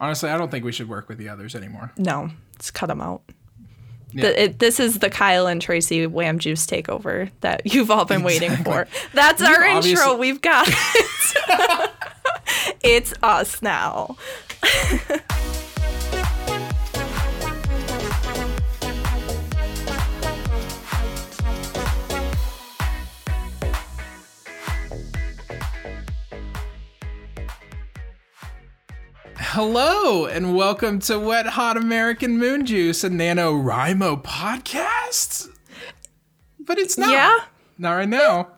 Honestly, I don't think we should work with the others anymore. No, let's cut them out. Yeah. The, it, this is the Kyle and Tracy Wham Juice takeover that you've all been waiting for. That's our You've obviously- intro. We've got it. it's us now. Hello and welcome to Wet Hot American Moon Juice, a NaNoWriMo podcast. But it's not. Yeah? Not right now.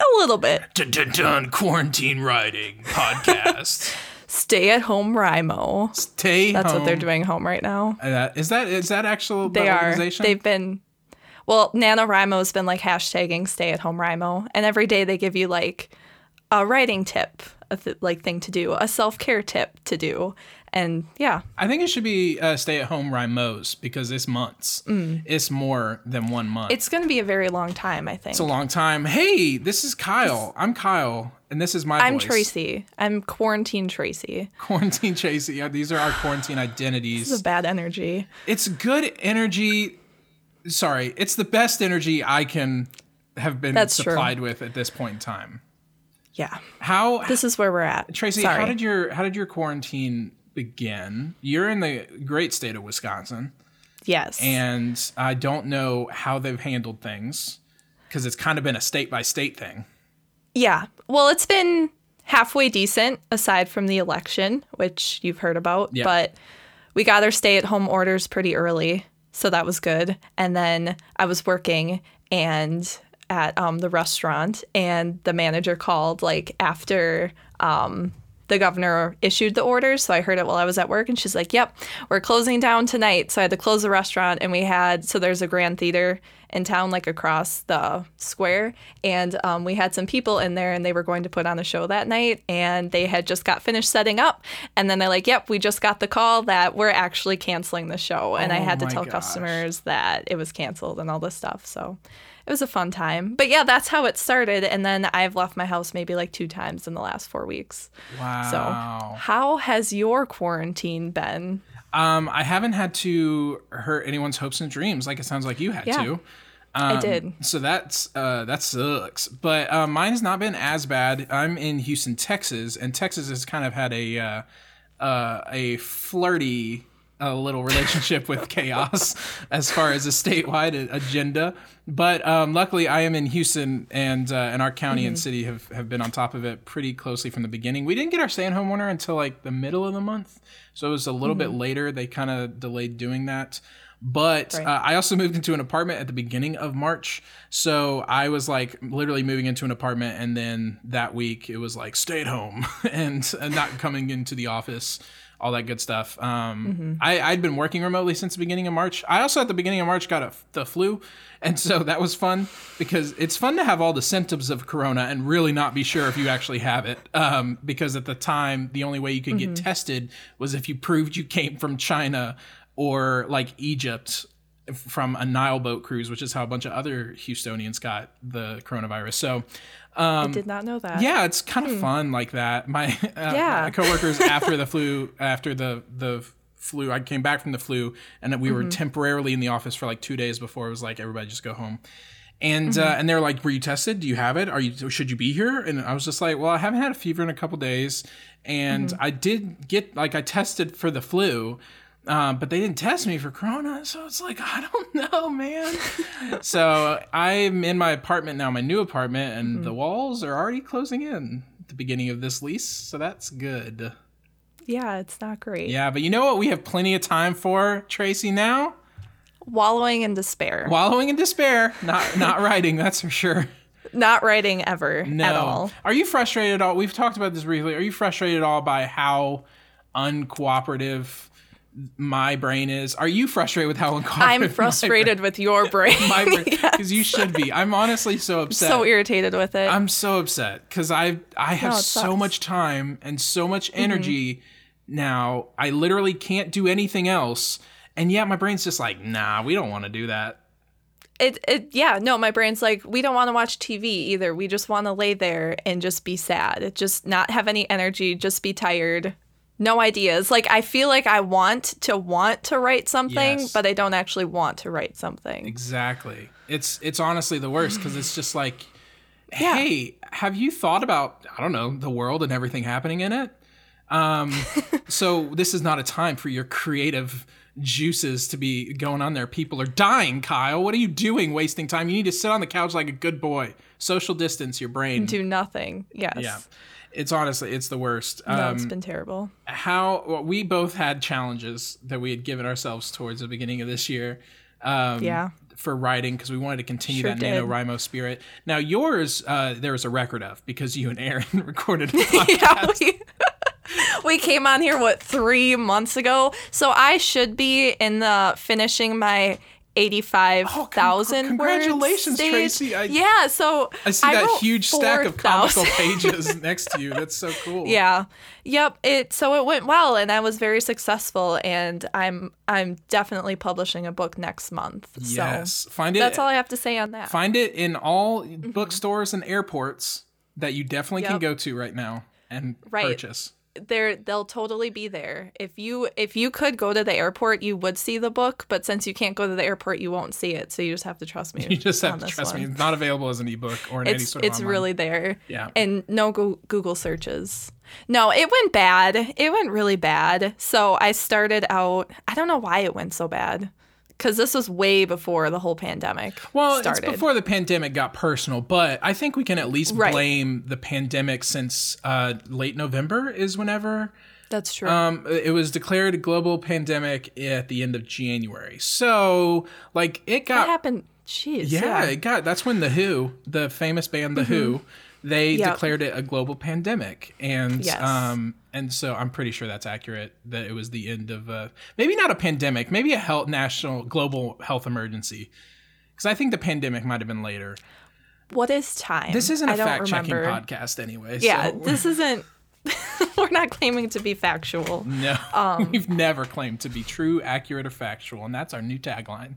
A little bit. Dun dun dun quarantine writing podcast. Stay at home WriMo. Stay That's home. what they're doing home right now. Uh, is that is that actual They the are. organization? They've been. Well, NaNoWriMo's been like hashtagging stay at home WriMo. And every day they give you like a writing tip, a th- like thing to do, a self care tip to do. And yeah, I think it should be uh, stay at home WriMos because it's months. It's more than one month. Mm. it's going to be a very long time, I think. It's a long time. Hey, this is Kyle. I'm Kyle, and this is my I'm voice. Tracy. I'm quarantine Tracy. Quarantine Tracy. Yeah, these are our quarantine This identities. is a bad energy. it's good energy. Sorry, it's the best energy I can have been That's true. supplied with at this point in time. Yeah. How This is where we're at. Tracy? Sorry. How did your how did your quarantine begin? You're in the great state of Wisconsin, yes. and I don't know how they've handled things because it's kind of been a state by state thing. yeah. Well, it's been halfway decent aside from the election, which you've heard about, Yeah. but we got our stay at home orders pretty early, so that was good. And then I was working and at um, the restaurant, and the manager called like after um, the governor issued the orders. So I heard it while I was at work, and she's like, "Yep, we're closing down tonight." So I had to close the restaurant, and we had so there's a grand theater in town, like across the square, and um, we had some people in there, and they were going to put on a show that night, and they had just got finished setting up, and then they're like, "Yep, we just got the call that we're actually canceling the show," and I Oh had to tell gosh. customers that it was canceled and all this stuff. So. It was a fun time. But yeah, that's how it started. And then I've left my house maybe like two times in the last four weeks. Wow. So, how has your quarantine been? Um, I haven't had to hurt anyone's hopes and dreams like it sounds like you had Yeah. to. I did. So that's uh, that sucks. But uh, mine has not been as bad. I'm in Houston, Texas, and Texas has kind of had a uh, uh, a flirty uh, little relationship with chaos as far as a statewide agenda. But um, luckily, I am in Houston, and uh, and our county and city have, have been on top of it pretty closely from the beginning. We didn't get our stay at home order until like the middle of the month, so it was a little bit later. They kind of delayed doing that. But Right. uh, I also moved into an apartment at the beginning of March. So I was like literally moving into an apartment. And then that week it was like stay at home and, and not coming into the office, all that good stuff. Um, I, I'd been working remotely since the beginning of March. I also at the beginning of March got a, the flu. And so that was fun because it's fun to have all the symptoms of corona and really not be sure if you actually have it. Um, because at the time, the only way you could get tested was if you proved you came from China or like Egypt from a Nile boat cruise, which is how a bunch of other Houstonians got the coronavirus. So, I did not know that. Um, yeah, it's kind of fun like that. My, uh, Yeah. my coworkers after the flu, after the the flu, I came back from the flu, and we were temporarily in the office for like two days before it was like everybody just go home. And uh, and they're like, "Were you tested? Do you have it? Are you? Should you be here?" And I was just like, "Well, I haven't had a fever in a couple days, and I did get like I tested for the flu, um, but they didn't test me for corona. So it's like I don't know, man. so I'm in my apartment now, my new apartment, and the walls are already closing in at the beginning of this lease. So that's good. Yeah, it's not great. Yeah, but you know what? We have plenty of time for Tracy now. Wallowing in despair. Wallowing in despair, not not writing. That's for sure. not writing ever No. at all. Are you frustrated at all? We've talked about this briefly. Are you frustrated at all by how uncooperative my brain is? Are you frustrated with how my I'm frustrated with your brain. My brain, because you should be. I'm honestly so upset. so irritated with it. I'm so upset because I I have No, so sucks. Mm-hmm. much time and so much energy now. I literally can't do anything else, and yet my brain's just like, nah, we don't want to do that. it, it yeah no my brain's like we don't want to watch tv either we just want to lay there and just be sad just not have any energy just be tired no ideas. Like I feel like I want to want to write something, Yes. but I don't actually want to write something. Exactly. It's it's honestly the worst because it's just like, Yeah. hey, have you thought about I don't know the world and everything happening in it? Um, so this is not a time for your creative juices to be going on there. People are dying, Kyle. What are you doing? Wasting time. You need to sit on the couch like a good boy. Social distance your brain. Do nothing. Yes. Yeah. It's honestly it's the worst. No, Um, it's been terrible. how well, we both had challenges that we had given ourselves towards the beginning of this year. Um, Yeah. For writing, because we wanted to continue Sure that did. NaNoWriMo spirit. Now, yours, uh, there was a record of because you and Aaron recorded yeah, we, we came on here what three months ago. So I should be in the finishing my eighty-five thousand. Oh, con- congratulations, stage. Tracy. I- yeah, so I see that wrote huge stack of 4,000. comical pages next to you. That's so cool. Yeah. Yep. It so it went well and I was very successful and I'm I'm definitely publishing a book next month. Yes. So Find it. that's all I have to say on that. Find it in all mm-hmm. bookstores and airports that you definitely can go to right now and Right. purchase. They're they'll totally be there. If you if you could go to the airport, you would see the book, but since you can't go to the airport, you won't see it. So you just have to trust me. You just have to trust me. It's not available as an ebook or in any sort of it's online. really there. Yeah. And no Google searches. No, it went bad. It went really bad. So I started out. I don't know why it went so bad. Because this was way before the whole pandemic Well, started. it's before the pandemic got personal, but I think we can at least Right. blame the pandemic since uh, late November is whenever That's true. um, it was declared a global pandemic at the end of January. So, like, it what got happened? Jeez. yeah, Yeah. it got that's when the Who, the famous band The Who, they Yep. declared it a global pandemic, and Yes. um, and so I'm pretty sure that's accurate. That it was the end of uh, maybe not a pandemic, maybe a health national global health emergency. Because I think the pandemic might have been later. What is time? This isn't I a don't fact checking remember. podcast anyway. Yeah, so- this isn't. we're not claiming to be factual. no, Um, we've never claimed to be true, accurate, or factual, and that's our new tagline.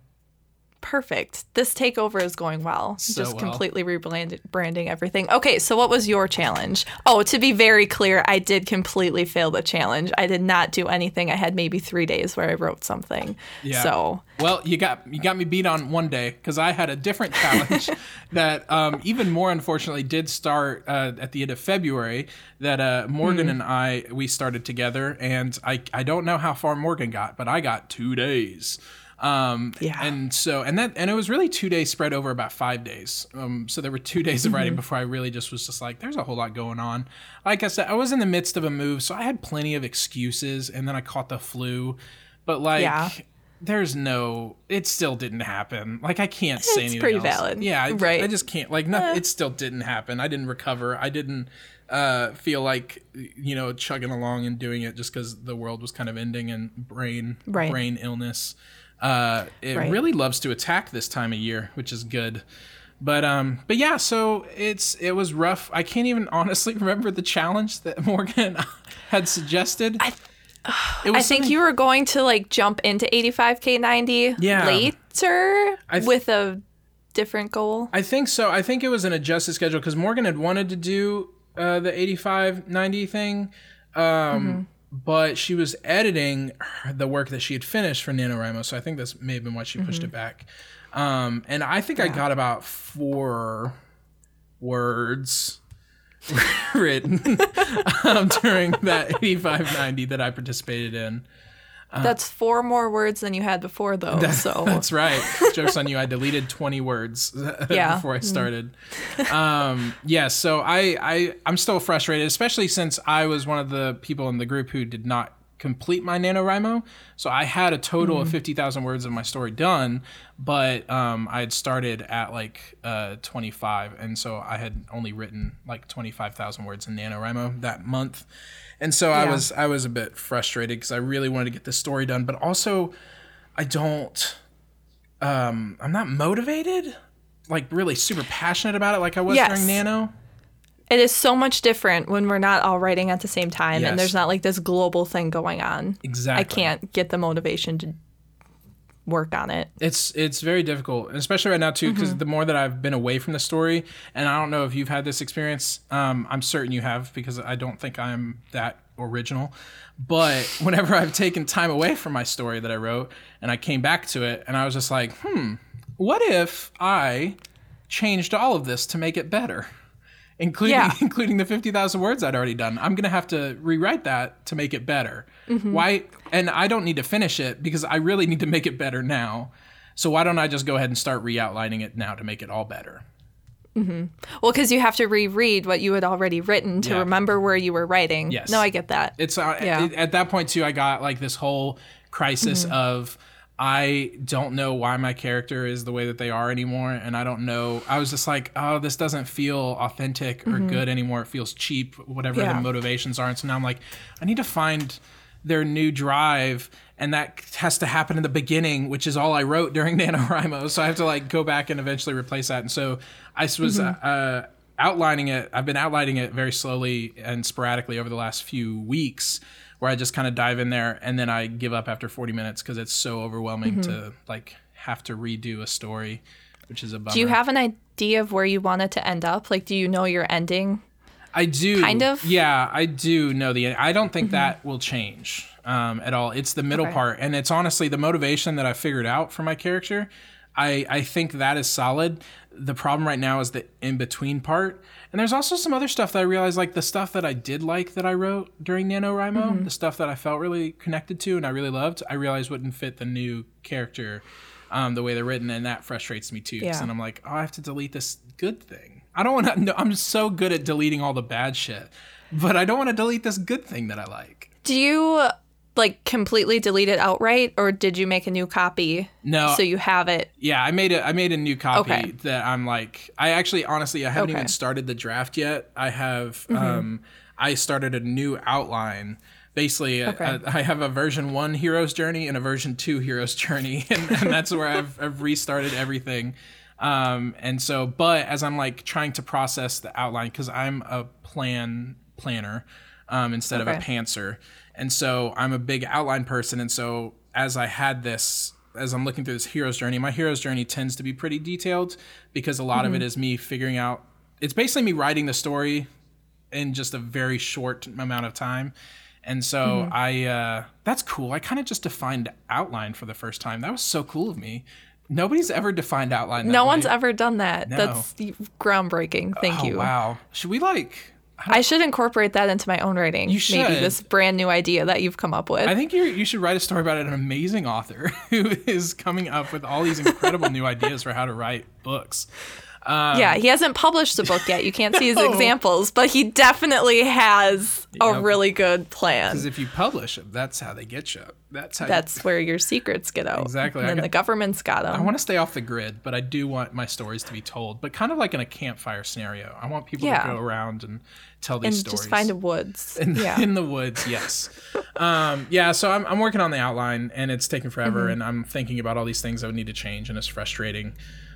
Perfect. This takeover is going well. So Just well. completely rebranding everything. Okay, so what was your challenge? Oh, to be very clear, I did completely fail the challenge. I did not do anything. I had maybe three days where I wrote something. Yeah. So Well, you got you got me beat on one day because I had a different challenge that um, even more unfortunately did start uh, at the end of February. That uh, Morgan Hmm. and I we started together, and I I don't know how far Morgan got, but I got two days. Um, Yeah. And so and that and it was really two days spread over about five days. Um, so there were two days of Mm-hmm. writing before I really just was just like, there's a whole lot going on. Like I said, I was in the midst of a move, so I had plenty of excuses, and then I caught the flu. But like Yeah. there's no it still didn't happen like i can't say anything. It's pretty else. valid. yeah I, Right. I just can't like no, it still didn't happen i didn't recover i didn't uh feel like you know chugging along and doing it just because the world was kind of ending and brain Right. brain illness uh it Right. really loves to attack this time of year which is good but um but yeah so it's it was rough i can't even honestly remember the challenge that morgan had suggested I, it was I think you were going to like jump into 85K 90 Yeah. later th- with a different goal. I think so. I think it was an adjusted schedule because Morgan had wanted to do uh, the 85 90 thing, um, but she was editing her- the work that she had finished for NaNoWriMo. So I think this may have been why she pushed it back. Um, and I think I got about four words written um, during that 85 90 that I participated in. That's four more words than you had before, though. so That's right. Jokes on you. I deleted 20 words Yeah. before I started. Um, yeah, so I, I, I'm still frustrated, especially since I was one of the people in the group who did not complete my NaNoWriMo. So I had a total of 50,000 words of my story done, but um, I had started at like uh, 25. And so I had only written like 25,000 words in NaNoWriMo that month. And so I was I was a bit frustrated because I really wanted to get this story done, but also I don't um I'm not motivated like really super passionate about it like I was Yes. during Nano. It is so much different when we're not all writing at the same time Yes. and there's not like this global thing going on. Exactly. I can't get the motivation to work on it. It's it's very difficult, especially right now too, because Mm-hmm. the more that I've been away from the story, and I don't know if you've had this experience. Um, I'm certain you have because I don't think I'm that original. But whenever I've taken time away from my story that I wrote and I came back to it and I was just like, hmm, what if I changed all of this to make it better? Including Yeah. including the 50,000 words I'd already done. I'm going to have to rewrite that to make it better. Mm-hmm. Why and I don't need to finish it because I really need to make it better now. So why don't I just go ahead and start re-outlining it now to make it all better? Mm-hmm. Well, because you have to reread what you had already written to Yeah. remember where you were writing. Yes. No, I get that. It's uh, Yeah. it- at that point too. I got like this whole crisis mm-hmm. of I don't know why my character is the way that they are anymore, and I don't know. I was just like, oh, this doesn't feel authentic or good anymore. It feels cheap, whatever Yeah. the motivations are. And so now I'm like, I need to find their new drive. And that has to happen in the beginning, which is all I wrote during NaNoWriMo. So I have to like go back and eventually replace that. And so I was uh, outlining it. I've been outlining it very slowly and sporadically over the last few weeks, where I just kind of dive in there and then I give up after 40 minutes because it's so overwhelming to like have to redo a story, which is a bummer. Do you have an idea of where you want it to end up? Like, do you know your ending? I do. Kind of? Mm-hmm. Yeah, I do know the. I don't think that will change um, at all. It's the middle Okay. part, and it's honestly the motivation that I figured out for my character. I I think that is solid. The problem right now is the in between part, and there's also some other stuff that I realized, like the stuff that I did like that I wrote during NaNoWriMo, Mm-hmm. the stuff that I felt really connected to and I really loved. I realized wouldn't fit the new character. Um, the way they're written, and that frustrates me too. Yeah. then I'm like, oh, I have to delete this good thing. I don't want to. No, I'm so good at deleting all the bad shit, but I don't want to delete this good thing that I like. Do you like completely delete it outright, or did you make a new copy No, so you have it? yeah, I made a I made a new copy Okay. that I'm like. I actually, honestly, I haven't Okay. even started the draft yet. I have. Um, I started a new outline. Basically, uh, Okay. I have a version one hero's journey and a version two hero's journey, and, and that's where I've, I've restarted everything. Um, and so, but as I'm like trying to process the outline, because I'm a plan planner um, instead of a Okay. pantser, and so I'm a big outline person. And so, as I had this, as I'm looking through this hero's journey, my hero's journey tends to be pretty detailed because a lot of it is me figuring out. It's basically me writing the story in just a very short amount of time. And so I uh that's cool. I kind of just defined outline for the first time. That was so cool of me. Nobody's ever defined outline. That No way. one's ever done that. No. That's groundbreaking. Thank Oh, you. wow. Should we like I should incorporate that into my own writing. You Maybe should. this brand new idea that you've come up with. I think you you should write a story about an amazing author who is coming up with all these incredible new ideas for how to write books. Yeah, he hasn't published the book yet. You can't see his No. examples, but he definitely has a Yep. really good plan. Because if you publish them, that's how they get you. That's how. That's where your secrets get out. Exactly. And then got- the government's got them. I want to stay off the grid, but I do want my stories to be told, but kind of like in a campfire scenario. I want people Yeah. to go around and tell these and stories. just find a woods. in, yeah. in the woods yes um, yeah so I'm, I'm working on the outline and it's taking forever Mm-hmm. and i'm thinking about all these things i would need to change and it's frustrating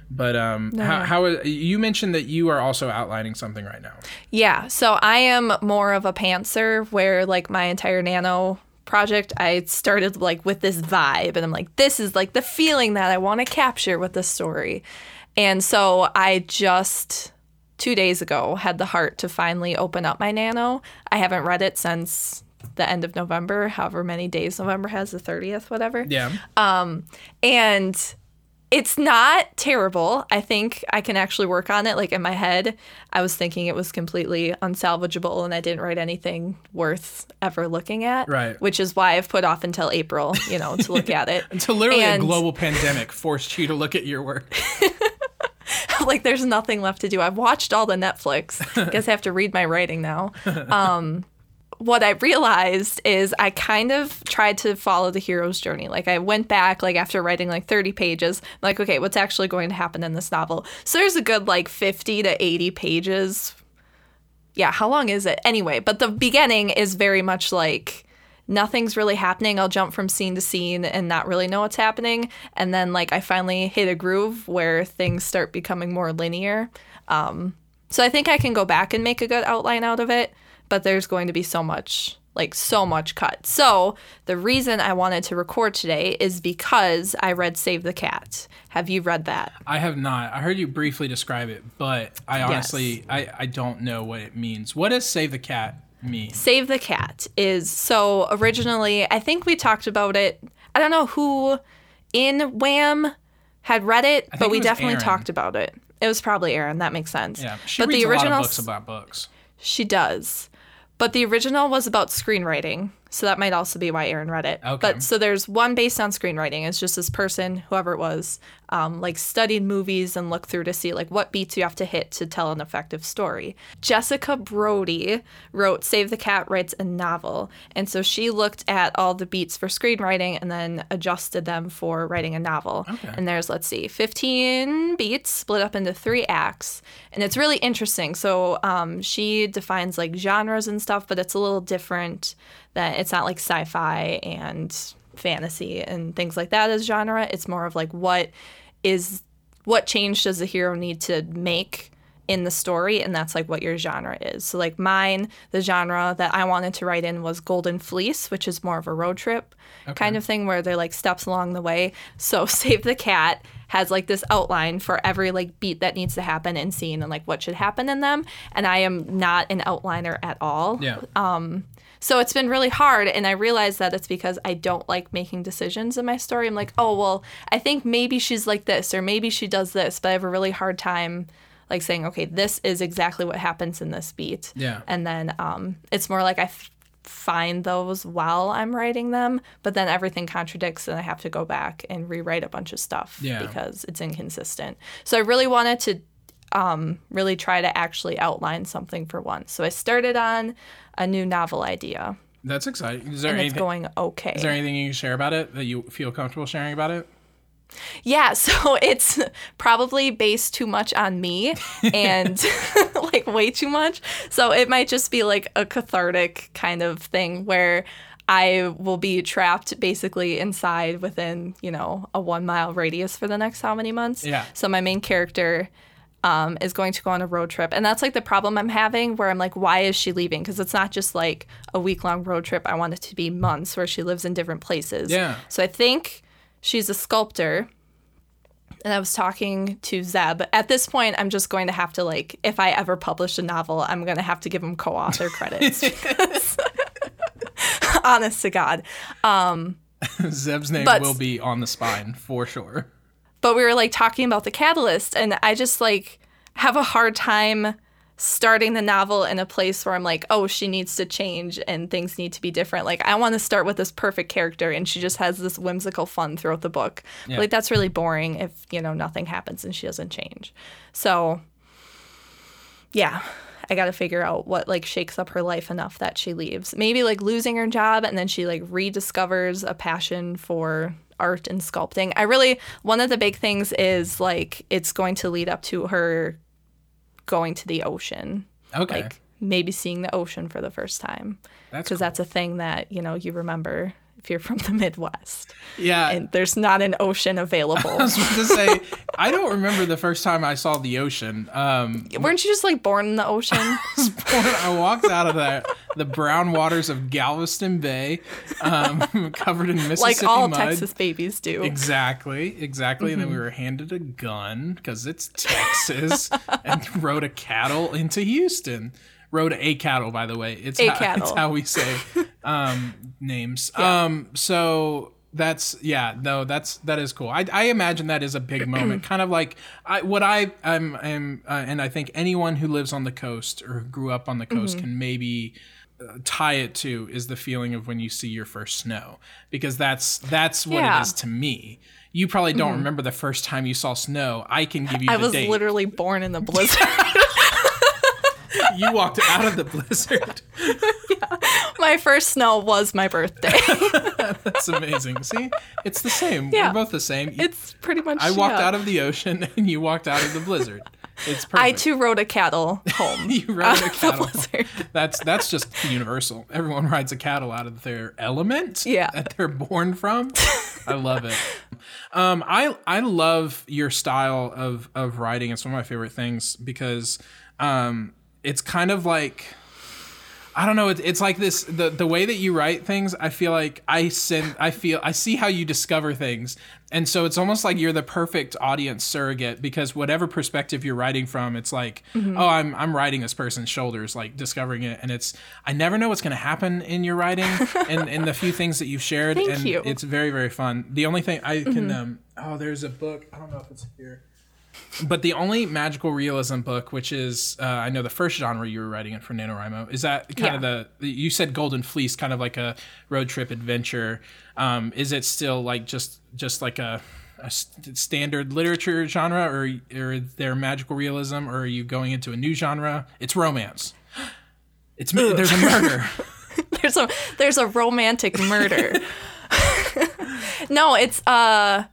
but um, how, how you mentioned that you are also outlining something right now Yeah, so I am more of a pantser where like my entire nano project I started like with this vibe and I'm like this is like the feeling that I want to capture with this story. And so I just 2 days ago had the heart to finally open up my nano. I haven't read it since the end of November, however many days November has the 30th whatever. yeah Um, And it's not terrible. I think I can actually work on it. Like in my head, I was thinking it was completely unsalvageable and I didn't write anything worth ever looking at. Right. Which is why I've put off until April, you know, to look at it. until literally And- a global pandemic forced you to look at your work like there's nothing left to do. I've watched all the Netflix. I Guess I have to read my writing now. Um, what I realized is I kind of tried to follow the hero's journey. Like I went back, like after writing like 30 pages, like okay, what's actually going to happen in this novel? So there's a good like 50 to 80 pages. Yeah, how long is it? Anyway, but the beginning is very much like nothing's really happening. I'll jump from scene to scene and not really know what's happening. And then like I finally hit a groove where things start becoming more linear. Um, so I think I can go back and make a good outline out of it, but there's going to be so much like so much cut. So the reason I wanted to record today is because I read Save the Cat. Have you read that? i have not i heard you briefly describe it but i honestly I, I don't know what it means what does save the cat mean? Save the Cat is so originally, I think we talked about it. I don't know who in Wham had read it, but we definitely Erin. talked about it. It was probably Aaron. That makes sense. Yeah, she but reads the a lot original of books about books. she does. But the original was about screenwriting. So that might also be why Aaron read it. Okay. But so there's one based on screenwriting. It's just this person, whoever it was, um, like studied movies and looked through to see like what beats you have to hit to tell an effective story. Jessica Brody wrote Save the Cat writes a novel. And so she looked at all the beats for screenwriting and then adjusted them for writing a novel. Okay. And there's, let's see, 15 beats split up into three acts. And it's really interesting. So um, she defines like genres and stuff, but it's a little different that it's not like sci-fi and fantasy and things like that as genre. It's more of like what is what change does the hero need to make in the story and that's like what your genre is. So like mine, the genre that I wanted to write in was Golden Fleece, which is more of a road trip kind of thing where they're like steps along the way. So Save the Cat has like this outline for every like beat that needs to happen in scene and like what should happen in them. And I am not an outliner at all. Yeah. Um, So it's been really hard, and I realized that it's because I don't like making decisions in my story. I'm like, oh well, I think maybe she's like this, or maybe she does this, but I have a really hard time like saying, okay, this is exactly what happens in this beat. Yeah. And then um, it's more like I f- find those while I'm writing them, but then everything contradicts, and I have to go back and rewrite a bunch of stuff Yeah. because it's inconsistent. So I really wanted to um, really try to actually outline something for once. So I started on a new novel idea, That's exciting. Is there and it's anything? going okay. Is there anything you can share about it that you feel comfortable sharing about it? Yeah, so it's probably based too much on me and like way too much. So it might just be like a cathartic kind of thing where I will be trapped basically inside within, you know, a one mile radius for the next how many months. Yeah. So my main character um, is going to go on a road trip. And that's like the problem I'm having where I'm like, why is she leaving? Because it's not just like a week long road trip. I want it to be months where she lives in different places. Yeah. So I think she's a sculptor. And I was talking to Zeb. At this point, I'm just going to have to like, if I ever publish a novel, I'm going to have to give him co-author credits. because- honest to God. Um, Zeb's name But- will be on the spine for sure. but we were like talking about the catalyst and i just like have a hard time starting the novel in a place where i'm like oh she needs to change and things need to be different. Like i want to start with this perfect character and she just has this whimsical fun throughout the book. Yeah. like that's really boring if you know nothing happens and she doesn't change. So yeah i gotta figure out what like shakes up her life enough that she leaves. Maybe like losing her job and then she like rediscovers a passion for art and sculpting. I really one of the big things is like it's going to lead up to her going to the ocean. Okay. like maybe seeing the ocean for the first time. That's because that's a thing that you know you remember if you're from the midwest yeah. and there's not an ocean available I was about to say, I don't remember the first time I saw the ocean. Um, weren't you just like born in the ocean I walked out of the the brown waters of Galveston Bay, um, covered in Mississippi like all mud. texas babies do Exactly, exactly. And then Mm-hmm. we were handed a gun because it's Texas, and rode a cattle into Houston. Rode a cattle, by the way. It's A how, cattle. It's how we say um, names. Um, so that's yeah, no, that's that is cool. I, I imagine that is a big moment, kind of like I what I I'm, I'm uh, and I think anyone who lives on the coast or who grew up on the coast Mm-hmm. can maybe uh, tie it to is the feeling of when you see your first snow because that's that's what Yeah. Mm-hmm. it is to me. You probably don't remember the first time you saw snow. I can give you i was date. literally born in the blizzard you walked out of the blizzard. my first snow was my birthday That's amazing. See, it's the same. Yeah. We're both the same. It's pretty much I walked yeah. out of the ocean and you walked out of the blizzard. It's perfect. i too rode a cattle home you rode a cattle. That's that's just universal. Everyone rides a cattle out of their element Yeah. that they're born from. I love it. Um, I I love your style of of writing. It's one of my favorite things because um, it's kind of like I don't know. It's, it's like this the the way that you write things. I feel like I send. I feel I see how you discover things, and so it's almost like you're the perfect audience surrogate because whatever perspective you're writing from, it's like, Mm-hmm. oh, I'm I'm riding this person's shoulders, like discovering it, and it's I never know what's going to happen in your writing and in the few things that you've shared, Thank and you. Mm-hmm. it's very very fun. The only thing I can um oh, there's a book. I don't know if it's here. But the only magical realism book, which is uh, I know the first genre you were writing it for NaNoWriMo, is that kind of the you said Golden Fleece, kind of like a road trip adventure. Um, is it still like just just like a, a st- standard literature genre, or or is there magical realism, or are you going into a new genre? It's romance. It's there's a murder. there's a there's a romantic murder. no, it's uh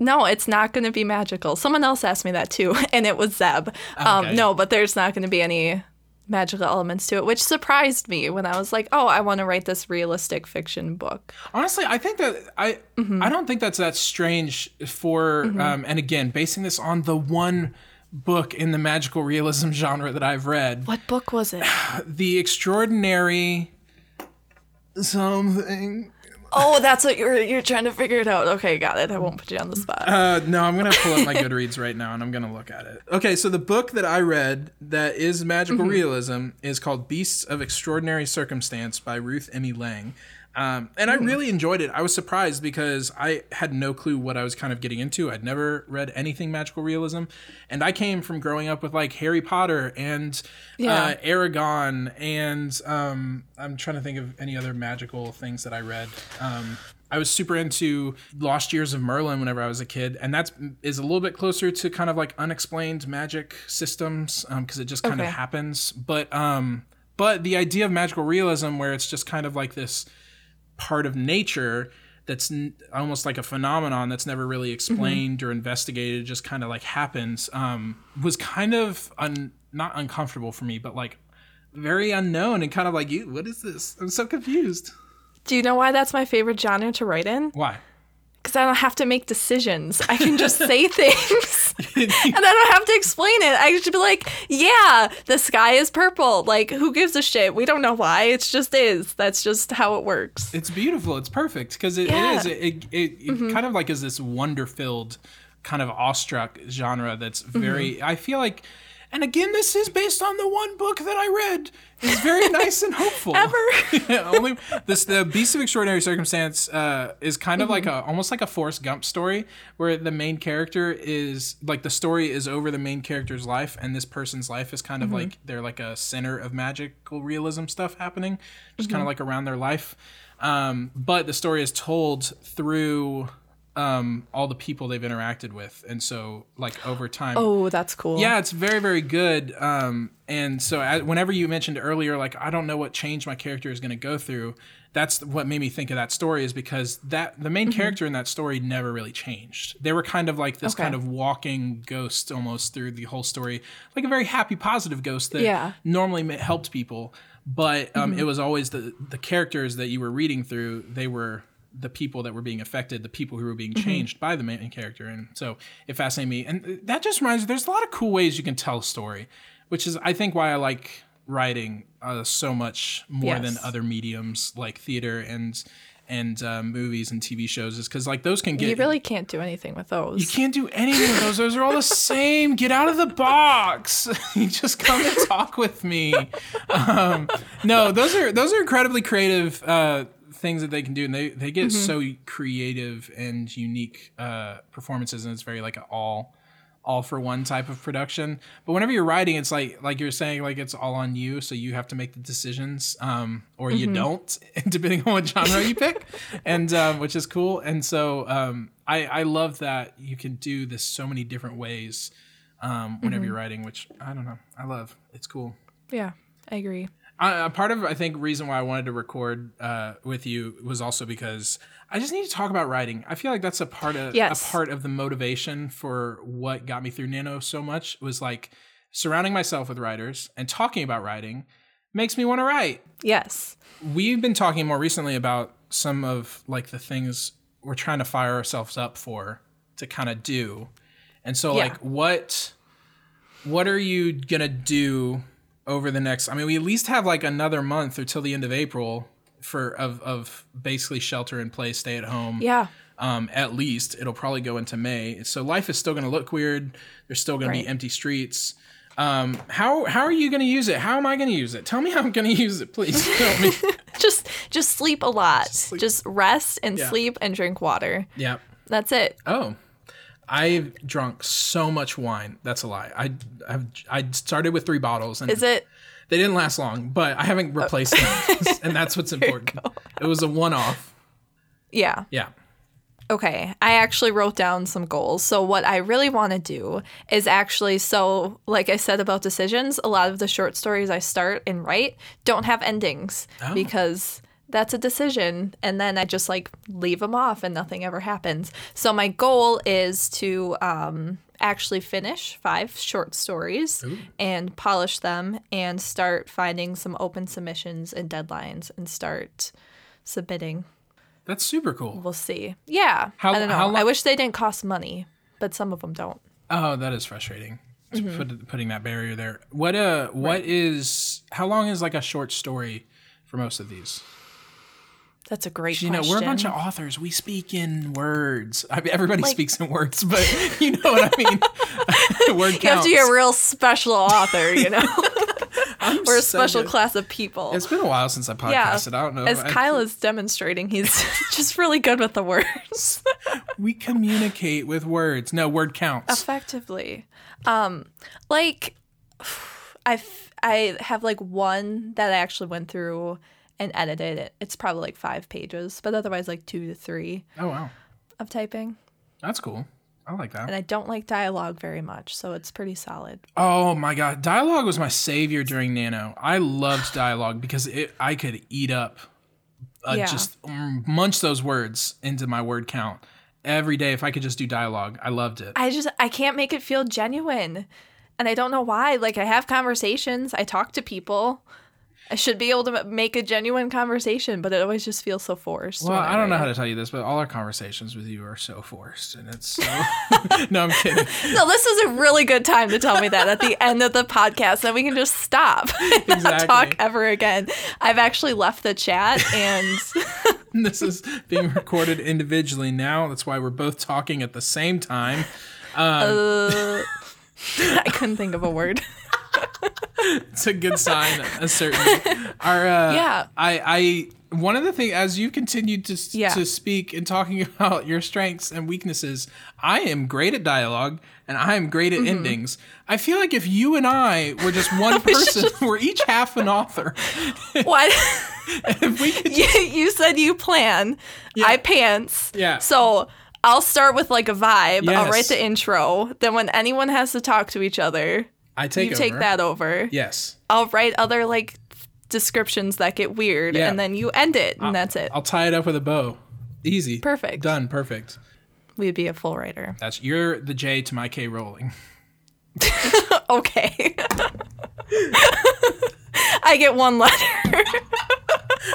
no, it's not going to be magical. Someone else asked me that too, and it was Zeb. Um, Okay. no, but there's not going to be any magical elements to it, which surprised me when I was like, "Oh, I want to write this realistic fiction book." Honestly, I think that I Mm-hmm. I don't think that's that strange for um, and again basing this on the one book in the magical realism genre that I've read, What book was it? the extraordinary something. Oh, that's what you're you're trying to figure it out. Okay, got it. I won't put you on the spot. Uh, no, I'm gonna pull up my Goodreads right now and I'm gonna look at it. Okay, so the book that I read that is magical Mm-hmm. realism is called Beasts of Extraordinary Circumstance by Ruth Emmy Lang. Um, and I Hmm. really enjoyed it. I was surprised because I had no clue what I was kind of getting into. I'd never read anything magical realism, and I came from growing up with like Harry Potter and Yeah. uh, Eragon, and um, I'm trying to think of any other magical things that I read. Um, I was super into Lost Years of Merlin whenever I was a kid, and that's is a little bit closer to kind of like unexplained magic systems because it just kind Okay. of happens. But um, but the idea of magical realism, where it's just kind of like this part of nature that's n- almost like a phenomenon that's never really explained or investigated, just kind of like happens, um, was kind of un- not uncomfortable for me, but like very unknown and kind of like, you, what is this? I'm so confused. Do you know why that's my favorite genre to write in? Why? Because I don't have to make decisions. I can just say things. and I don't have to explain it. I should be like, yeah, the sky is purple. Like, who gives a shit? We don't know why. It just is. That's just how it works. It's beautiful. It's perfect because it, Yeah. it is. It, it, it, it mm-hmm. kind of like is this wonder filled, kind of awestruck genre that's mm-hmm. very. I feel like, and again, this is based on the one book that I read. It's very nice and hopeful. Ever. yeah, only this the Beast of Extraordinary Circumstance uh, is kind of like a almost like a Forrest Gump story where the main character is like the story is over the main character's life and this person's life is kind of like they're like a center of magical realism stuff happening, just kind of like around their life. Um, but the story is told through um, all the people they've interacted with, and so like over time. Oh, that's cool. Yeah, it's very, very good. Um, and so, as, whenever you mentioned earlier, like I don't know what change my character is going to go through, that's what made me think of that story. Is because that the main Mm-hmm. character in that story never really changed. They were kind of like this Okay. kind of walking ghost almost through the whole story, like a very happy, positive ghost that Yeah. Mm-hmm. normally helped people. But um, it was always the the characters that you were reading through. They were the people that were being affected, the people who were being Mm-hmm. changed by the main character, and so it fascinated me. And that just reminds me, there's a lot of cool ways you can tell a story, which is I think why I like writing uh, so much more than other mediums like theater and and uh, movies and TV shows, is because like those can get You really can't do anything with those. you can't do anything with those. Those are all the same. Get out of the box. you just come and talk with me. Um, no, those are those are incredibly creative uh, things that they can do, and they they get so creative and unique uh, performances, and it's very like a all all for one type of production. But whenever you're writing, it's like like you're saying, like it's all on you, so you have to make the decisions, um, or you don't, depending on what genre you pick, and um, which is cool. And so um, I I love that you can do this so many different ways um, whenever you're writing, which I don't know, I love. It's cool. yeah, I agree. Uh, a part of I think reason why I wanted to record uh, with you was also because I just need to talk about writing. I feel like that's a part of Yes. a part of the motivation for what got me through Nano so much was like surrounding myself with writers and talking about writing makes me want to write. Yes. We've been talking more recently about some of like the things we're trying to fire ourselves up for to kind of do. And so Yeah. like what what are you going to do over the next. I mean, we at least have like another month or till the end of April for of of basically shelter in place, stay at home. Yeah. Um, at least it'll probably go into May. So life is still going to look weird. There's still going to be empty streets. Um, how how are you going to use it? How am I going to use it? Tell me how I'm going to use it, please. Tell me. Just just sleep a lot. sleep. Just rest and Yeah. sleep and drink water. yeah. That's it. Oh, I've drunk so much wine. That's a lie. I I've, I started with three bottles, and Is it they didn't last long. But I haven't replaced them, and that's what's important. It was a one-off. Yeah. Yeah. Okay, I actually wrote down some goals. So, what I really want to do is actually, so like I said about decisions, a lot of the short stories I start and write don't have endings Oh. because that's a decision. And then I just like leave them off and nothing ever happens. So, my goal is to um, actually finish five short stories and polish them and start finding some open submissions and deadlines and start submitting. That's super cool. We'll see. Yeah. How- I don't know. I wish they didn't cost money, but some of them don't. Oh, that is frustrating. Mm-hmm. Put, putting that barrier there. What uh, what is? How long is like a short story for most of these? That's a great You know, we're a bunch of authors. We speak in words. I mean, everybody Like- speaks in words, but you know what I mean. Word counts. you have to be a real special author, you know. We're a so special good. class of people. It's been a while since I yeah. podcasted. I don't know. As I- Kyle is demonstrating, he's just really good with the words. we communicate with words. No, word counts. Effectively. Um, like I I have like one that I actually went through and edited it. It's probably like 5 pages, but otherwise like 2 to 3 Oh wow, of typing. that's cool. I like that. And I don't like dialogue very much, so it's pretty solid. Oh my god, dialogue was my savior during Nano. I loved dialogue because it I could eat up, uh, Yeah. just mm, munch those words into my word count every day. If I could just do dialogue, I loved it. I just I can't make it feel genuine. And I don't know why. Like I have conversations, I talk to people. I should be able to make a genuine conversation, but it always just feels so forced. well, I don't know how to tell you this, but all our conversations with you are so forced, and it's so. no, I'm kidding. No, this is a really good time to tell me that at the end of the podcast, then we can just stop and not talk ever again. I've actually left the chat and this is being recorded individually now. That's why we're both talking at the same time. uh, I couldn't think of a word. It's a good sign, uh, certainly. Our uh, Yeah. I I one of the things as you continued to Yeah. to speak and talking about your strengths and weaknesses, I am great at dialogue and I am great Mm-hmm. at endings. I feel like if you and I were just one person, we're each half an author. What? if we could you, you said you plan. I pants. Yeah. So I'll start with like a vibe. I'll write the intro. Then when anyone has to talk to each other, I take you over. take that over. Yes. I'll write other like descriptions that get weird, Yeah. and then you end it, and that's it. I'll tie it up with a bow. Easy. Perfect. Done. Perfect. We'd be a full writer. That's you're the J to my K Rowling. Okay. I get one letter.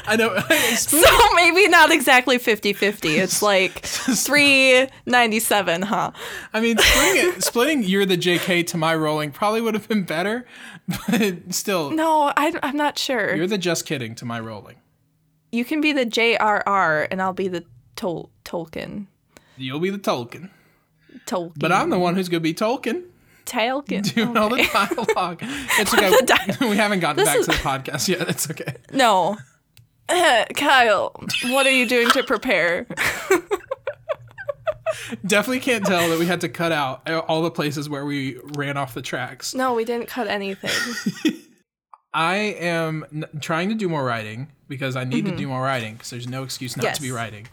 I know. so maybe not exactly 50-50. It's like 397, huh? I mean, splitting, it, splitting you're the JK to my Rowling probably would have been better, but still, No, I, I'm not sure. you're the just kidding to my Rowling. You can be the JRR and I'll be the Tol- Tolkien. You'll be the Tolkien, Tolkien. but I'm the one who's gonna be Tolkien Tolkien. doing all the dialogue. It's okay. we haven't gotten This back is- to the podcast yet. It's okay. No. Kyle, what are you doing to prepare? Definitely can't tell that we had to cut out all the places where we ran off the tracks. No, we didn't cut anything. I am n- trying to do more writing because I need to do more writing because there's no excuse not to be Mm-hmm. Writing.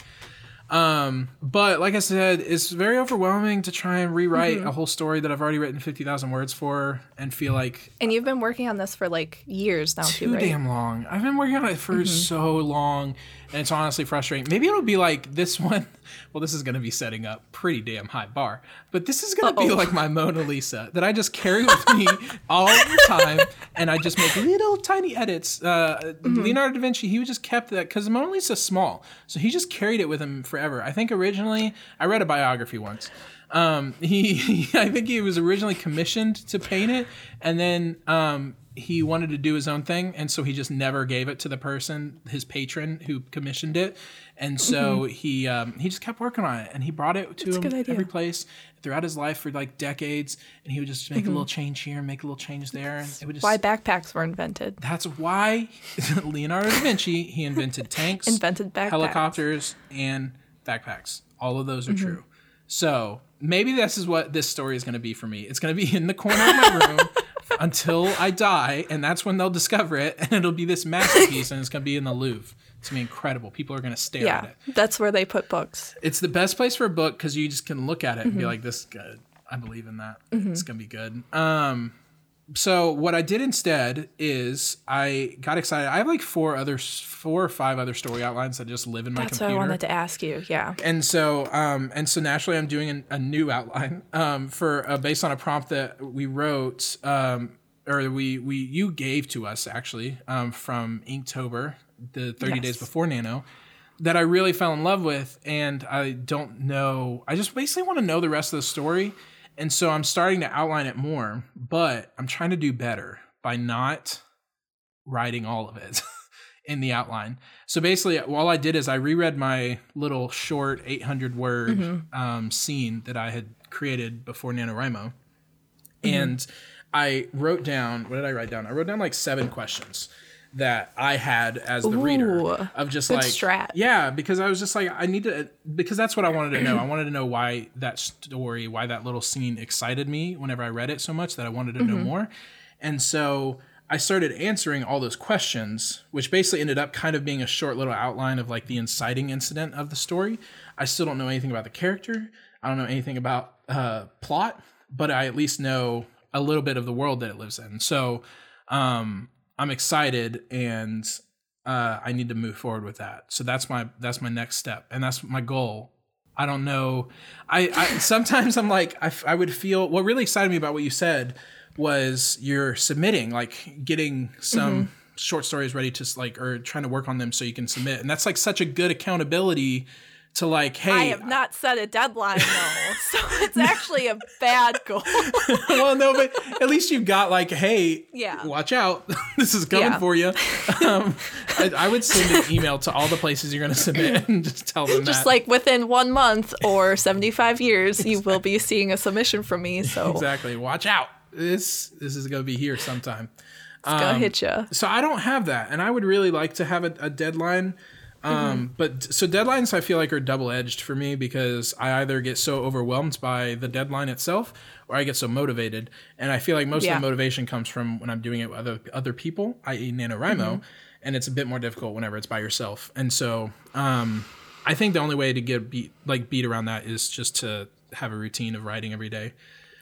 Um, but like I said, it's very overwhelming to try and rewrite Mm-hmm. a whole story that I've already written 50,000 words for and feel like And you've been working on this for like years now, too, too right? Mm-hmm. damn long. I've been working on it for so long and it's honestly frustrating. Maybe it'll be like this one. Well, this is going to be setting up pretty damn high bar, but this is going to be like my Mona Lisa that I just carry with me all the time and I just make little tiny edits. Uh, Mm-hmm. Leonardo da Vinci, he just kept that because Mona Lisa's small. So he just carried it with him forever. I think originally, I read a biography once. Um, he, I think he was originally commissioned to paint it, and then um, he wanted to do his own thing, and so he just never gave it to the person, his patron who commissioned it, and so he um, he just kept working on it, and he brought it to Mm-hmm. a good him every place throughout his life for like decades, and he would just make a little change here, and make a little change there, and it would just. Mm-hmm. Why backpacks were invented. That's why Leonardo da Vinci he invented tanks, Invented backpacks. helicopters, and backpacks. All of those are Mm-hmm. true. So maybe this is what this story is going to be for me. It's going to be in the corner of my room until I die, and that's when they'll discover it, and it'll be this masterpiece, and it's going to be in the Louvre. It's going to be incredible. People are going to stare at Yeah, it. that's where they put books. It's the best place for a book because you just can look at it and Mm-hmm. be like, "This is good. I believe in that. It's gonna be good." Um, so what I did instead is I got excited. I have like four other, four or five other story outlines that just live in my That's what computer. I wanted to ask you. Yeah. and so, um, and so naturally, I'm doing an, a new outline um, for uh, based on a prompt that we wrote, um, or we we you gave to us actually um, from Inktober, the 30 days before Nano, that I really fell in love with, and I don't know. I just basically want to know the rest of the story, and so I'm starting to outline it more, but I'm trying to do better by not writing all of it. in the outline. So basically, all I did is I reread my little short 800 word um, scene that I had created before NaNoWriMo. And I wrote down, what did I write down? I wrote down like seven questions that I had as the Ooh, reader of just like, strat. yeah, because I was just like, I need to, because that's what I wanted to know. I wanted to know why that story, why that little scene excited me whenever I read it so much that I wanted to know more. And so I started answering all those questions, which basically ended up kind of being a short little outline of like the inciting incident of the story. I still don't know anything about the character. I don't know anything about uh, plot, but I at least know a little bit of the world that it lives in. So um, I'm excited and uh, I need to move forward with that. So that's my that's my next step, and that's my goal. I don't know. I, I sometimes I'm like I would feel what really excited me about what you said was you're submitting like getting some short stories ready to like or trying to work on them so you can submit, and that's like such a good accountability to like hey I have not set a deadline though, so it's actually a bad goal. well, no, but at least you've got like, hey, Yeah. watch out, this is coming Yeah. for you. Um, I, I would send an email to all the places you're going to submit and just tell them Just that. like within one month or 75 years, you will be seeing a submission from me. So exactly, watch out. This this is going to be here sometime. it's gonna hit you. So I don't have that, and I would really like to have a, a deadline. Um, but so deadlines I feel like are double edged for me because I either get so overwhelmed by the deadline itself or I get so motivated. And I feel like most Yeah. of the motivation comes from when I'm doing it with other other people, i.e. NaNoWriMo, and it's a bit more difficult whenever it's by yourself. And so um, I think the only way to get beat like beat around that is just to have a routine of writing every day.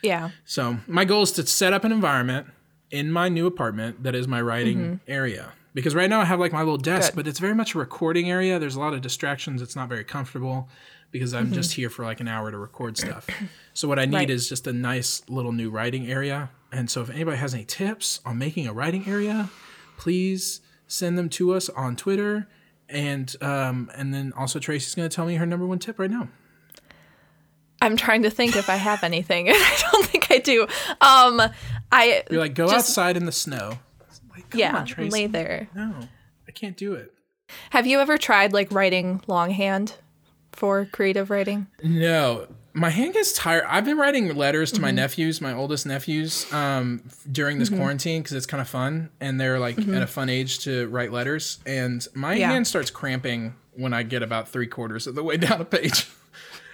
Yeah. So my goal is to set up an environment in my new apartment that is my writing area. Because right now I have like my little desk, Good. but it's very much a recording area. There's a lot of distractions. It's not very comfortable because I'm just here for like an hour to record stuff. So what I need Right. is just a nice little new writing area. And so if anybody has any tips on making a writing area, please send them to us on Twitter. And um, and then also Tracy's going to tell me her number one tip right now. I'm trying to think if I have anything. I don't think I do. Um, I You're like, go Just- outside in the snow. Like, yeah, on, Tracy. lay there. No, I can't do it. Have you ever tried like writing longhand for creative writing? No, my hand gets tired. I've been writing letters to my mm-hmm. nephews, my oldest nephews, um, during this mm-hmm. quarantine because it's kind of fun, and they're like mm-hmm. at a fun age to write letters. And my Yeah. hand starts cramping when I get about three quarters of the way down a page.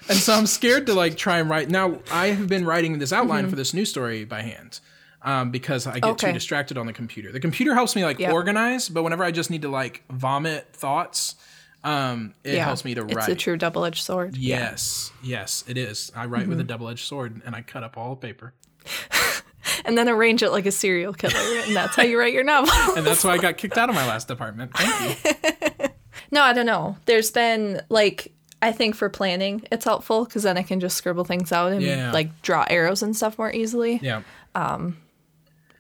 and so I'm scared to like try and write. Now I have been writing this outline for this new story by hand. Um, because I get too distracted on the computer. The computer helps me like Yep. organize, but whenever I just need to like vomit thoughts, um, it helps me to write. It's a true double-edged sword. Yes, yes, it is. I write Mm-hmm. with a double-edged sword, and I cut up all the paper, And then arrange it like a serial killer, and that's how you write your novel. and that's why I got kicked out of my last department. Thank you. no, I don't know. There's been like I think for planning, it's helpful because then I can just scribble things out and Yeah. like draw arrows and stuff more easily. Yeah,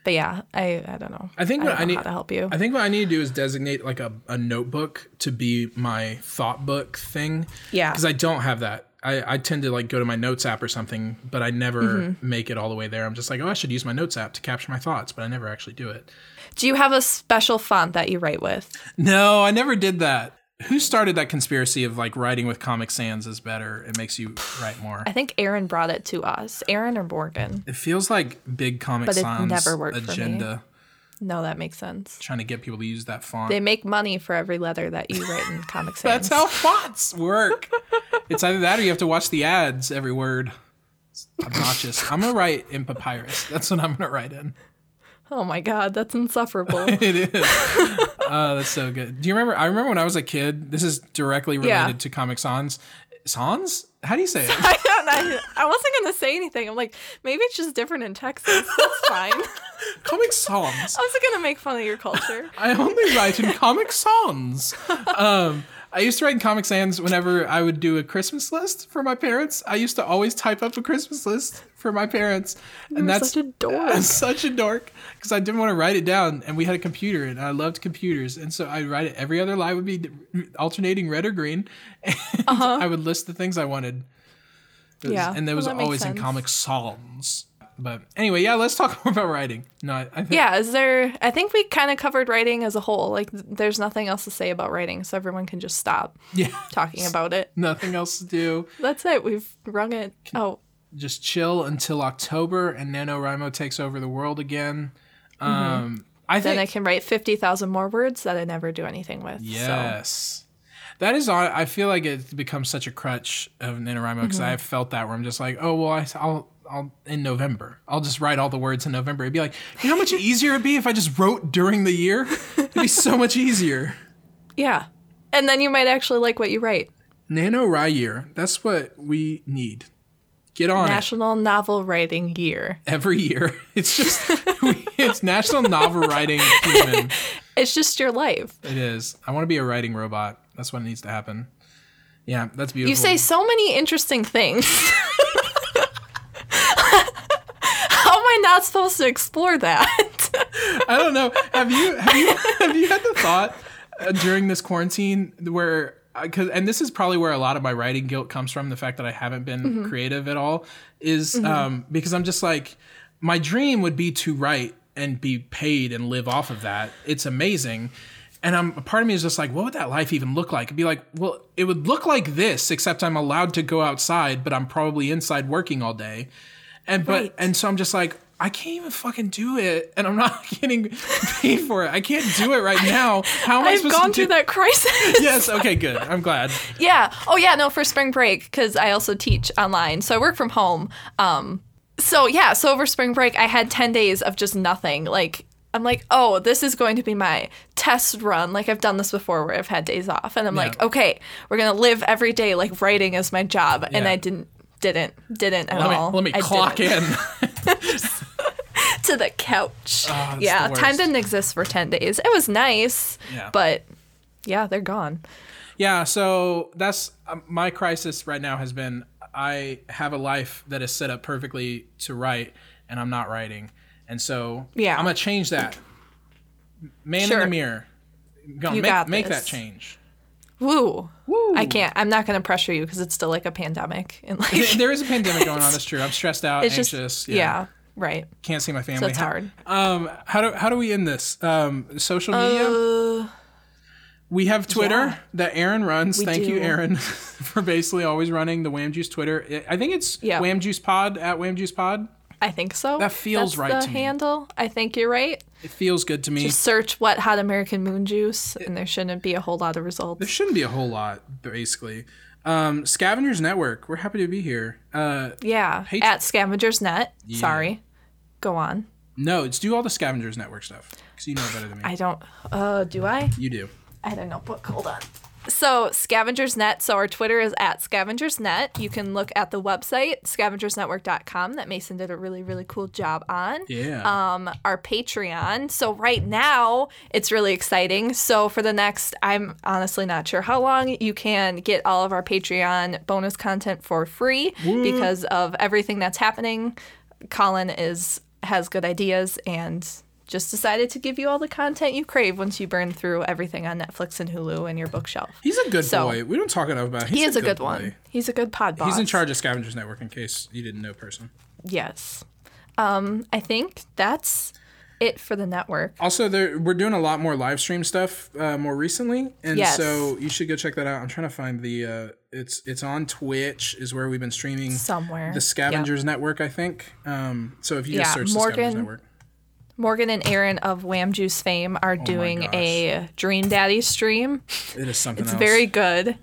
But yeah, I I don't know. I think what I know need how to help you. I think what I need to do is designate like a, a notebook to be my thought book thing. Yeah. because I don't have that I, I tend to like go to my notes app or something, but I never Mm-hmm. make it all the way there. I'm just like, oh, I should use my notes app to capture my thoughts, but I never actually do it. Do you have a special font that you write with? No, I never did that. Who started that conspiracy of like writing with Comic Sans is better? It makes you write more. I think Aaron brought it to us. Aaron or Morgan? It feels like big Comic But it Sans never worked for me. agenda, No, that makes sense. trying to get people to use that font. They make money for every letter that you write in Comic Sans. That's how fonts work. it's either that or you have to watch the ads every word. It's obnoxious. I'm gonna write in papyrus. That's what I'm gonna write in. Oh my god, that's insufferable. It is. Oh, that's so good. Do you remember? I remember when I was a kid. This is directly related Yeah. to Comic Sans. Sans? How do you say it? I don't know. I wasn't gonna say anything. I'm like, maybe it's just different in Texas. That's fine. Comic Sans. I wasn't gonna make fun of your culture. I only write in Comic Sans. Um, I used to write in Comic Sans whenever I would do a Christmas list for my parents. I used to always type up a Christmas list for my parents, and were that's such a dork. I'm such a dork because I didn't want to write it down, and we had a computer, and I loved computers, and so I'd write it. Every other line would be alternating red or green, and I would list the things I wanted. Was- Uh-huh. Yeah, and there well, was that always in. Comic Sans. But anyway, yeah, let's talk more about writing. No, I, I think Yeah, is there? I think we kind of covered writing as a whole. Like, there's nothing else to say about writing, so everyone can just stop yeah, talking about it. nothing else to do. That's it. We've rung it. Oh, just chill until October and NaNoWriMo takes over the world again. Um, I Mm-hmm. then think I can write fifty thousand more words that I never do anything with. So. yes. That is, on- I feel like it becomes such a crutch of NaNoWriMo because Mm-hmm. I've felt that where I'm just like, oh, well, I, I'll, I'll, in November, I'll just write all the words in November. It'd be like, you know how much easier it'd be if I just wrote during the year? It'd be so much easier. Yeah, and then you might actually like what you write. Nano Rye Year. that's what we need. Get on it. National Novel Writing Year. every year. It's just it's National Novel Writing Human. It's just your life. It is. I want to be a writing robot. That's what needs to happen. Yeah, that's beautiful. You say so many interesting things. How am I not supposed to explore that? I don't know. Have you have you have you had the thought uh, during this quarantine where because and this is probably where a lot of my writing guilt comes from the fact that I haven't been Mm-hmm. creative at all is um, because I'm just like my dream would be to write and be paid and live off of that. It's amazing. And I'm a part of me is just like, what would that life even look like? It'd be like, well, it would look like this, except I'm allowed to go outside, but I'm probably inside working all day. And but Right. and so I'm just like, I can't even fucking do it, and I'm not getting paid for it. I can't do it right now. How am I I've supposed gone to do through that crisis. Yes. Okay. Good. I'm glad. Yeah. Oh, yeah. No, for spring break, because I also teach online. So I work from home. Um, so yeah, so over spring break, I had 10 days of just nothing. Like, I'm like, oh, this is going to be my test run. Like, I've done this before where I've had days off. And I'm like, okay, we're going to live every day like writing is my job. And Yeah. I didn't, didn't, didn't at Let me all. let me I clock didn't. in. to the couch. Oh, yeah, the time didn't exist for 10 days. It was nice, Yeah. but yeah, they're gone. Yeah, so that's um, my crisis right now has been I have a life that is set up perfectly to write and I'm not writing. And so Yeah. I'm going to change that. Man in the mirror. Gonna You make, got make that change. Woo. Woo. I can't. I'm not going to pressure you because it's still like a pandemic. And like, there is a pandemic going on, that's true. I'm stressed out, it's anxious. just, yeah. right. Can't see my family. So it's How- hard. Um, how do how do we end this? Um, social media. Uh, we have Twitter yeah. that Aaron runs. We Thank you. Aaron, for basically always running the Wham Juice Twitter. I- I think it's Yeah. Wham Juice Pod at Wham Juice Pod. I think so. That feels That's right the to me. handle. I think you're right. It feels good to me. Just search what hot American moon juice, and there shouldn't be a whole lot of results. there shouldn't be a whole lot, basically. Um, Scavengers Network. We're happy to be here. Uh, Yeah, Patr- at Scavengers Net. Sorry, go on. no, it's do all the Scavengers Network stuff because you know better than me. I don't. Uh, do I? you do. I had a notebook. Hold on. So Scavengers Net. So our Twitter is at Scavengers Net. You can look at the website scavengersnetwork.com that Mason did a really really cool job on. Yeah. um, our Patreon. So right now it's really exciting. So for the next, I'm honestly not sure how long, you can get all of our Patreon bonus content for free because of everything that's happening. Colin is has good ideas and just decided to give you all the content you crave once you burn through everything on Netflix and Hulu and your bookshelf. He's a good So- boy. We don't talk enough about. Him. He He's is a good, boy. one. He's a good pod boss. He's in charge of Scavengers Network, in case you didn't know, person. Yes. Um, I think that's it for the network. Also, there we're doing a lot more live stream stuff uh, more recently, and Yes. so you should go check that out. I'm trying to find the. Uh, it's it's on Twitch is where we've been streaming Somewhere. the Scavengers Network, I think. Um, so if you Yeah, just search the Morgan- Scavengers Network, Morgan and Aaron of Wham Juice fame are doing Oh gosh. a Dream Daddy stream. it is something It's else. very good,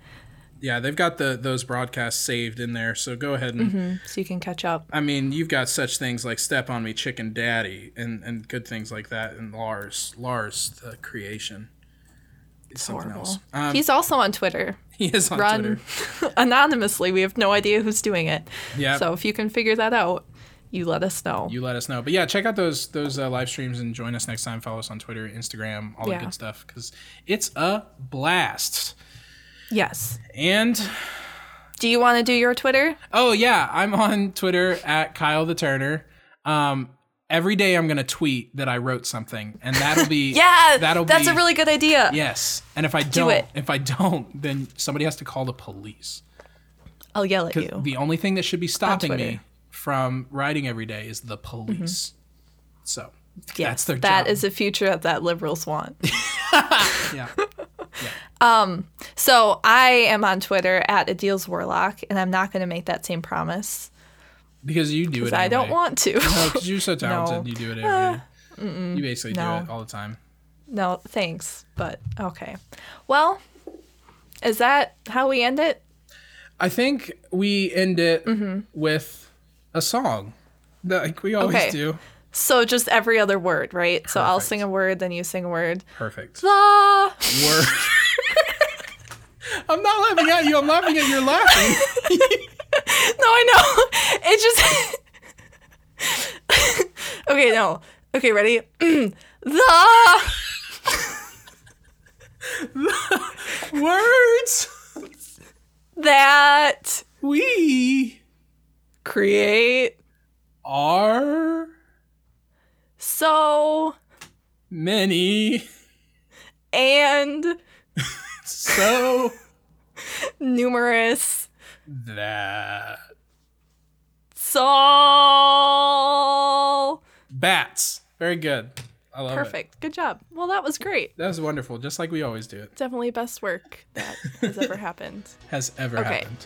yeah. They've got the those broadcasts saved in there, so go ahead and. so you can catch up. I mean, you've got such things like "Step on Me, Chicken Daddy" and and good things like that, and Lars, Lars, the creation. It's something Horrible. else. Um, He's also on Twitter. he is on Run Twitter. anonymously. We have no idea who's doing it. Yeah. So if you can figure that out, you let us know. you let us know. But yeah, check out those those uh, live streams and join us next time. Follow us on Twitter, Instagram, all Yeah. the good stuff because it's a blast. yes. And Do you want to do your Twitter? oh yeah, I'm on Twitter at Kyle the Turner. Um, every day I'm gonna tweet that I wrote something, and that'll be Yeah, that'll that's be, a really good idea. yes. And if I don't, it. if I don't, then somebody has to call the police. I'll yell at you. The only thing that should be stopping me from writing every day is the police. So Yes, that's their that is a future that liberals want. yeah. Um, so I am on Twitter at Adil's Warlock, and I'm not going to make that same promise Because you do it. because I don't want to. No, because you're so talented. No. Uh, You do it every day. You basically no. do it all the time. no, thanks, but okay. Well, is that how we end it? I think we end it with a song, like we always. Okay. do. So just every other word, right? So I'll sing a word, then you sing a word. Perfect. Ah, Word. I'm not laughing at you. I'm laughing at your laughing. no, I know. It just. okay, no. Okay, ready? the. Words. That. We Create. are So. many. And. So Numerous. that So. bats. Very good. I love it. Perfect. Good job. Well, that was great. That was wonderful, just like we always do it. Definitely best work that has ever happened. Has ever Okay. happened.